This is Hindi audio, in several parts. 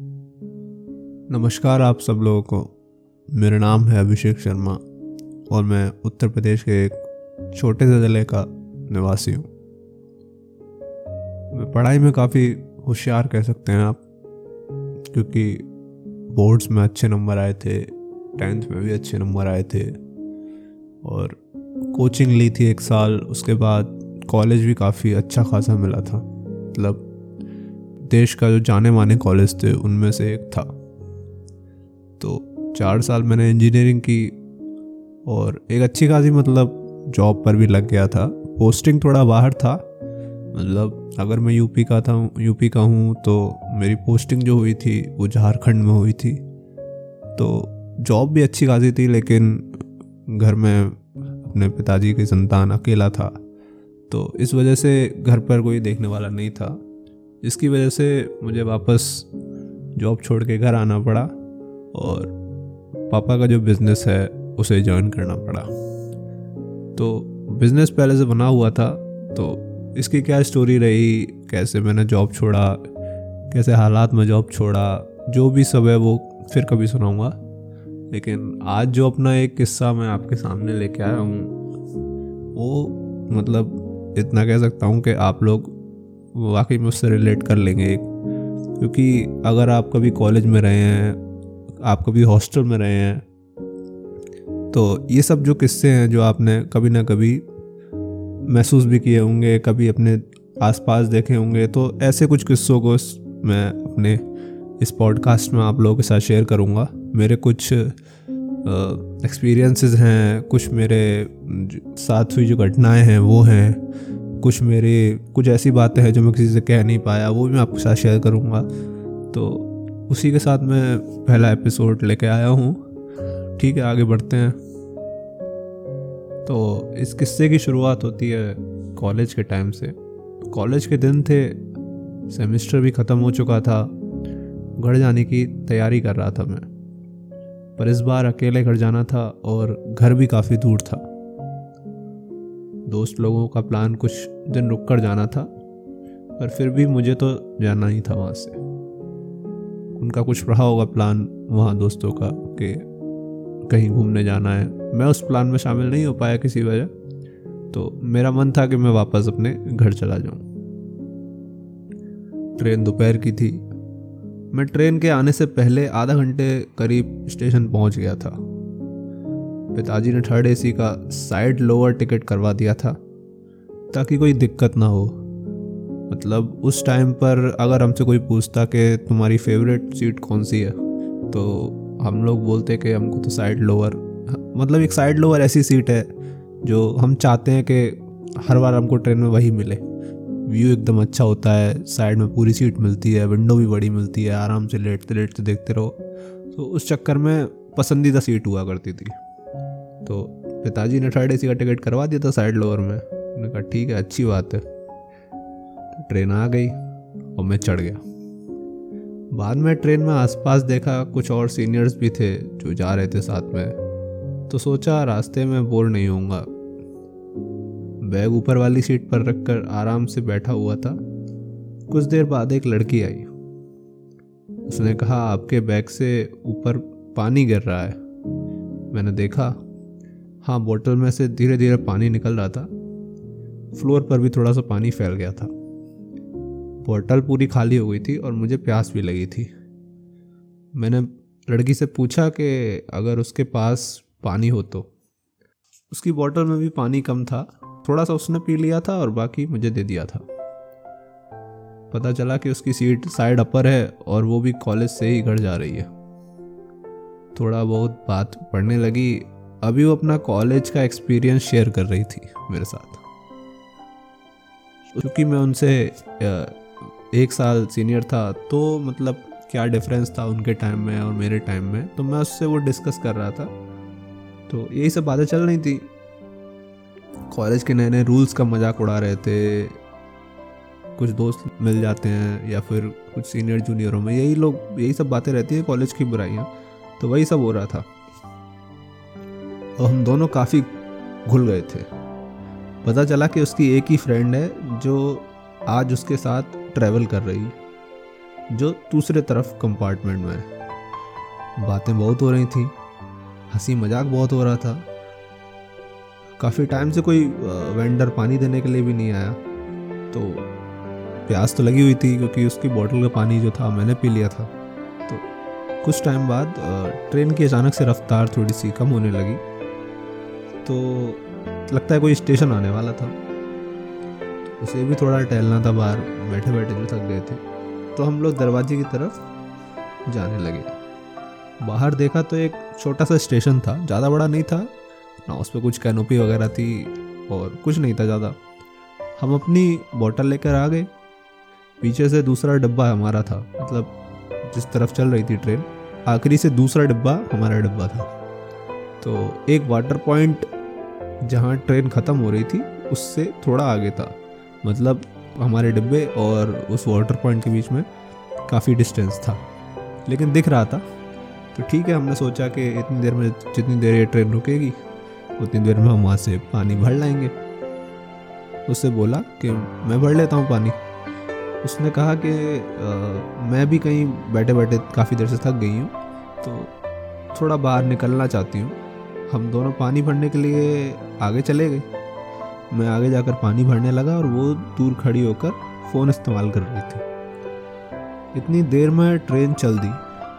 नमस्कार आप सब लोगों को। मेरा नाम है अभिषेक शर्मा और मैं उत्तर प्रदेश के एक छोटे से ज़िले का निवासी हूँ। मैं पढ़ाई में काफ़ी होशियार कह सकते हैं आप, क्योंकि बोर्ड्स में अच्छे नंबर आए थे, टेंथ में भी अच्छे नंबर आए थे और कोचिंग ली थी एक साल, उसके बाद कॉलेज भी काफ़ी अच्छा खासा मिला था। मतलब देश का जो जाने माने कॉलेज थे, उनमें से एक था। तो चार साल मैंने इंजीनियरिंग की और एक अच्छी खासी मतलब जॉब पर भी लग गया था। पोस्टिंग थोड़ा बाहर था मतलब अगर मैं यूपी का था यूपी का हूँ तो मेरी पोस्टिंग जो हुई थी, वो झारखंड में हुई थी। तो जॉब भी अच्छी खासी थी, लेकिन घर में अपने पिताजी की संतान अकेला था। तो इस वजह से घर पर कोई देखने वाला नहीं था। जिसकी वजह से मुझे वापस जॉब छोड़ के घर आना पड़ा और पापा का जो बिज़नेस है, उसे ज्वाइन करना पड़ा। तो बिज़नेस पहले से बना हुआ था तो इसकी क्या स्टोरी रही? कैसे मैंने जॉब छोड़ा? कैसे हालात में जॉब छोड़ा? जो भी सब है वो फिर कभी सुनाऊँगा। लेकिन आज जो अपना एक किस्सा मैं आपके सामने लेके आया हूँ, वो मतलब इतना कह सकता हूँ कि आप लोग वाकई में उससे रिलेट कर लेंगे क्योंकि अगर आप कभी कॉलेज में रहे हैं, आप कभी हॉस्टल में रहे हैं तो ये सब जो किस्से हैं जो आपने कभी ना कभी महसूस भी किए होंगे, कभी अपने आसपास देखे होंगे तो ऐसे कुछ किस्सों को मैं अपने इस पॉडकास्ट में आप लोगों के साथ शेयर करूँगा। मेरे कुछ एक्सपीरियंसेस हैं, कुछ मेरे साथ हुई जो घटनाएँ हैं, वो हैं। कुछ मेरे, कुछ ऐसी बातें हैं जो मैं किसी से कह नहीं पाया, वो भी मैं आपके साथ शेयर करूँगा। तो उसी के साथ मैं पहला एपिसोड लेके आया हूँ। ठीक है, आगे बढ़ते हैं। तो इस किस्से की शुरुआत होती है कॉलेज के टाइम से। कॉलेज के दिन थे सेमेस्टर भी ख़त्म हो चुका था। घर जाने की तैयारी कर रहा था मैं। पर इस बार अकेले घर जाना था और घर भी काफ़ी दूर था। दोस्त लोगों का प्लान कुछ दिन रुक कर जाना था, पर फिर भी मुझे तो जाना ही था वहाँ से। उनका कुछ रहा होगा प्लान वहाँ दोस्तों का कि कहीं घूमने जाना है। मैं उस प्लान में शामिल नहीं हो पाया किसी वजह तो मेरा मन था कि मैं वापस अपने घर चला जाऊँ। ट्रेन दोपहर की थी। मैं ट्रेन के आने से पहले आधा घंटे करीब स्टेशन पहुँच गया था। पिताजी ने थर्ड एसी का साइड लोअर टिकट करवा दिया था, ताकि कोई दिक्कत ना हो। मतलब उस टाइम पर अगर हमसे कोई पूछता कि तुम्हारी फेवरेट सीट कौन सी है तो हम लोग बोलते कि हमको तो साइड लोअर मतलब एक साइड लोअर ऐसी सीट है, जो हम चाहते हैं कि हर बार हमको ट्रेन में वही मिले। व्यू एकदम अच्छा होता है साइड में पूरी सीट मिलती है विंडो भी बड़ी मिलती है, आराम से लेटते लेटते देखते रहो। तो उस चक्कर में पसंदीदा सीट हुआ करती थी। तो पिताजी ने थर्ड ए का टिकट करवा दिया था साइड लोअर में। उन्होंने कहा, ठीक है, अच्छी बात है। तो ट्रेन आ गई और मैं चढ़ गया। बाद में ट्रेन में आसपास देखा, कुछ और सीनियर्स भी थे जो जा रहे थे साथ में। तो सोचा, रास्ते में बोर नहीं होऊँगा। बैग ऊपर वाली सीट पर रखकर आराम से बैठा हुआ था। कुछ देर बाद एक लड़की आई। उसने कहा, आपके बैग से ऊपर पानी गिर रहा है। मैंने देखा हाँ बोतल में से धीरे धीरे पानी निकल रहा था। फ्लोर पर भी थोड़ा सा पानी फैल गया था। बोतल पूरी खाली हो गई थी और मुझे प्यास भी लगी थी। मैंने लड़की से पूछा कि अगर उसके पास पानी हो तो। उसकी बोतल में भी पानी कम था। थोड़ा सा उसने पी लिया था और बाकी मुझे दे दिया था। पता चला कि उसकी सीट साइड अपर है और वो भी कॉलेज से ही घर जा रही है। थोड़ा बहुत बात पढ़ने लगी अभी वो अपना कॉलेज का एक्सपीरियंस शेयर कर रही थी मेरे साथ। क्योंकि मैं उनसे एक साल सीनियर था तो मतलब क्या डिफरेंस था उनके टाइम में और मेरे टाइम में तो मैं उससे वो डिस्कस कर रहा था। तो यही सब बातें चल रही थी। कॉलेज के नए नए रूल्स का मज़ाक उड़ा रहे थे। कुछ दोस्त मिल जाते हैं या फिर कुछ सीनियर जूनियरों में, यही लोग, यही सब बातें रहती है कॉलेज की बुराइयाँ। तो वही सब हो रहा था। और हम दोनों काफ़ी घुल गए थे। पता चला कि उसकी एक ही फ्रेंड है, जो आज उसके साथ ट्रैवल कर रही, जो दूसरे तरफ़ कंपार्टमेंट में है। बातें बहुत हो रही थी, हँसी मज़ाक बहुत हो रहा था। काफ़ी टाइम से कोई वेंडर पानी देने के लिए भी नहीं आया। तो प्यास तो लगी हुई थी, क्योंकि उसकी बोतल का पानी जो था, मैंने पी लिया था। तो कुछ टाइम बाद ट्रेन की अचानक से रफ्तार थोड़ी सी कम होने लगी। तो लगता है कोई स्टेशन आने वाला था। उसे भी थोड़ा टहलना था बाहर बैठे बैठे जो थक गए थे। तो हम लोग दरवाजे की तरफ़ जाने लगे। बाहर देखा तो एक छोटा सा स्टेशन था, ज़्यादा बड़ा नहीं था। ना उस पर कुछ कैनोपी वगैरह थी और कुछ नहीं था ज़्यादा। हम अपनी बोतल लेकर आ गए। पीछे से दूसरा डब्बा हमारा था मतलब जिस तरफ़ चल रही थी ट्रेन, आखिरी से दूसरा डब्बा हमारा डब्बा था। तो एक वाटर पॉइंट जहाँ ट्रेन ख़त्म हो रही थी उससे थोड़ा आगे था। मतलब हमारे डिब्बे और उस वाटर पॉइंट के बीच में काफ़ी डिस्टेंस था। लेकिन दिख रहा था। तो ठीक है हमने सोचा कि इतनी देर में जितनी देर ये ट्रेन रुकेगी उतनी देर में हम वहाँ से पानी भर लाएँगे। उससे बोला कि मैं भर लेता हूँ पानी। उसने कहा कि आ, मैं भी कहीं बैठे बैठे काफ़ी देर से थक गई हूँ तो थोड़ा बाहर निकलना चाहती हूँ। हम दोनों पानी भरने के लिए आगे चले गए। मैं आगे जाकर पानी भरने लगा और वो दूर खड़ी होकर फ़ोन इस्तेमाल कर रही थी। इतनी देर में ट्रेन चल दी,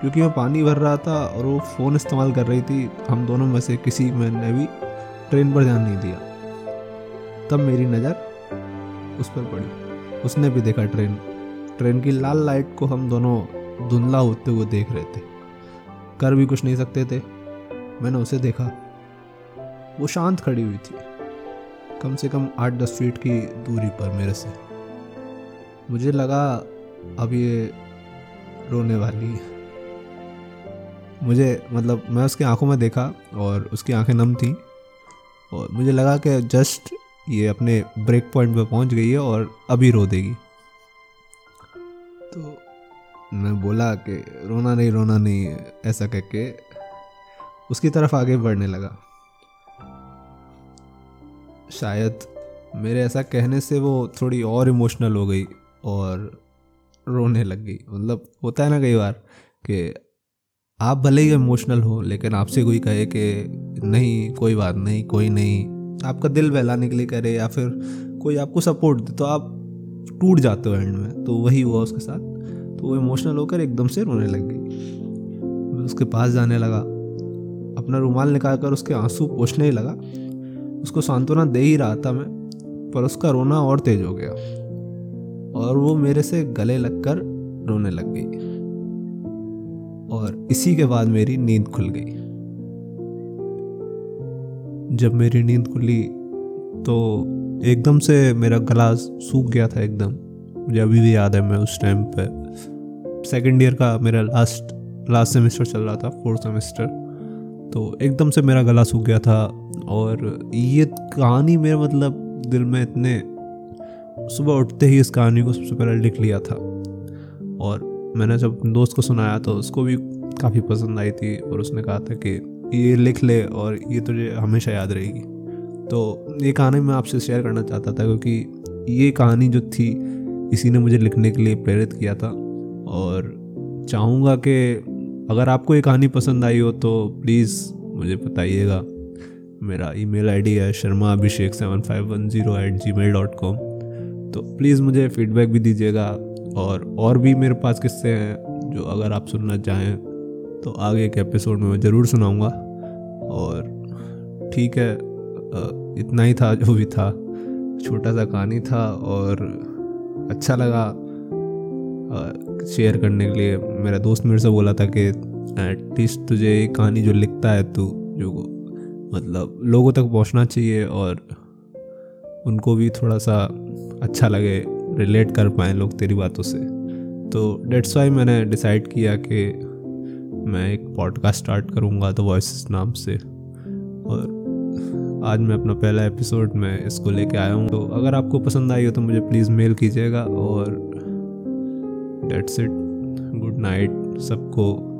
क्योंकि मैं पानी भर रहा था और वो फ़ोन इस्तेमाल कर रही थी, हम दोनों में से किसी मैंने भी ट्रेन पर ध्यान नहीं दिया। तब मेरी नज़र उस पर पड़ी। उसने भी देखा ट्रेन। ट्रेन की लाल लाइट को हम दोनों धुंधला होते हुए देख रहे थे। कर भी कुछ नहीं सकते थे। मैंने उसे देखा। वो शांत खड़ी हुई थी। कम से कम आठ दस फीट की दूरी पर मेरे से। मुझे लगा, अब ये रोने वाली है। मुझे मतलब मैं उसकी आँखों में देखा और उसकी आँखें नम थी और मुझे लगा कि जस्ट ये अपने ब्रेक पॉइंट पे पहुँच गई है और अभी रो देगी। तो मैं बोला कि रोना नहीं रोना नहीं, ऐसा कह के उसकी तरफ़ आगे बढ़ने लगा। शायद मेरे ऐसा कहने से वो थोड़ी और इमोशनल हो गई और रोने लग गई। मतलब होता है ना कई बार कि आप भले ही इमोशनल हो, लेकिन आपसे कोई कहे कि नहीं, कोई बात नहीं, कोई नहीं। आपका दिल बहलाने के लिए करे या फिर कोई आपको सपोर्ट दे तो आप टूट जाते हो एंड में। तो वही हुआ उसके साथ। तो वो इमोशनल होकर एकदम से रोने लग गई। मैं उसके पास जाने लगा। अपना रुमाल निकाल कर उसके आँसू पोछने लगा। उसको सांत्वना दे ही रहा था मैं, पर उसका रोना और तेज हो गया और वो मेरे से गले लगकर रोने लग गई और इसी के बाद मेरी नींद खुल गई। जब मेरी नींद खुली तो एकदम से मेरा गला सूख गया था एकदम। मुझे अभी भी याद है मैं उस टाइम पे सेकेंड ईयर का मेरा लास्ट लास्ट सेमेस्टर चल रहा था फोर्थ सेमेस्टर तो एकदम से मेरा गला सूख गया था और ये कहानी मेरे मतलब दिल में इतने सुबह उठते ही इस कहानी को सबसे पहले लिख लिया था। और मैंने जब दोस्त को सुनाया तो उसको भी काफ़ी पसंद आई थी और उसने कहा था कि ये लिख ले और ये तुझे हमेशा याद रहेगी। तो ये कहानी मैं आपसे शेयर करना चाहता था क्योंकि ये कहानी जो थी, इसी ने मुझे लिखने के लिए प्रेरित किया था। और चाहूँगा कि अगर आपको ये कहानी पसंद आई हो तो प्लीज़ मुझे बताइएगा। मेरा ईमेल आईडी है Sharma Abhishek seven five one zero eight gmail dot com. तो प्लीज़ मुझे फीडबैक भी दीजिएगा और और भी मेरे पास किस्से हैं जो अगर आप सुनना चाहें तो आगे के एपिसोड में मैं ज़रूर सुनाऊँगा। और ठीक है इतना ही था जो भी था। छोटा सा कहानी था और अच्छा लगा। शेयर करने के लिए मेरा दोस्त मेरे से बोला था कि एटलीस्ट तुझे ये कहानी जो लिखता है तू, जो मतलब लोगों तक पहुँचना चाहिए और उनको भी थोड़ा सा अच्छा लगे रिलेट कर पाएँ लोग तेरी बातों से. तो डेट्स वाई मैंने डिसाइड किया कि मैं एक पॉडकास्ट स्टार्ट करूँगा द वॉइस नाम से। और आज मैं अपना पहला एपिसोड में इसको लेके आया हूँ। तो अगर आपको पसंद आई हो तो मुझे प्लीज़ मेल कीजिएगा और डेट्स इट गुड नाइट सबको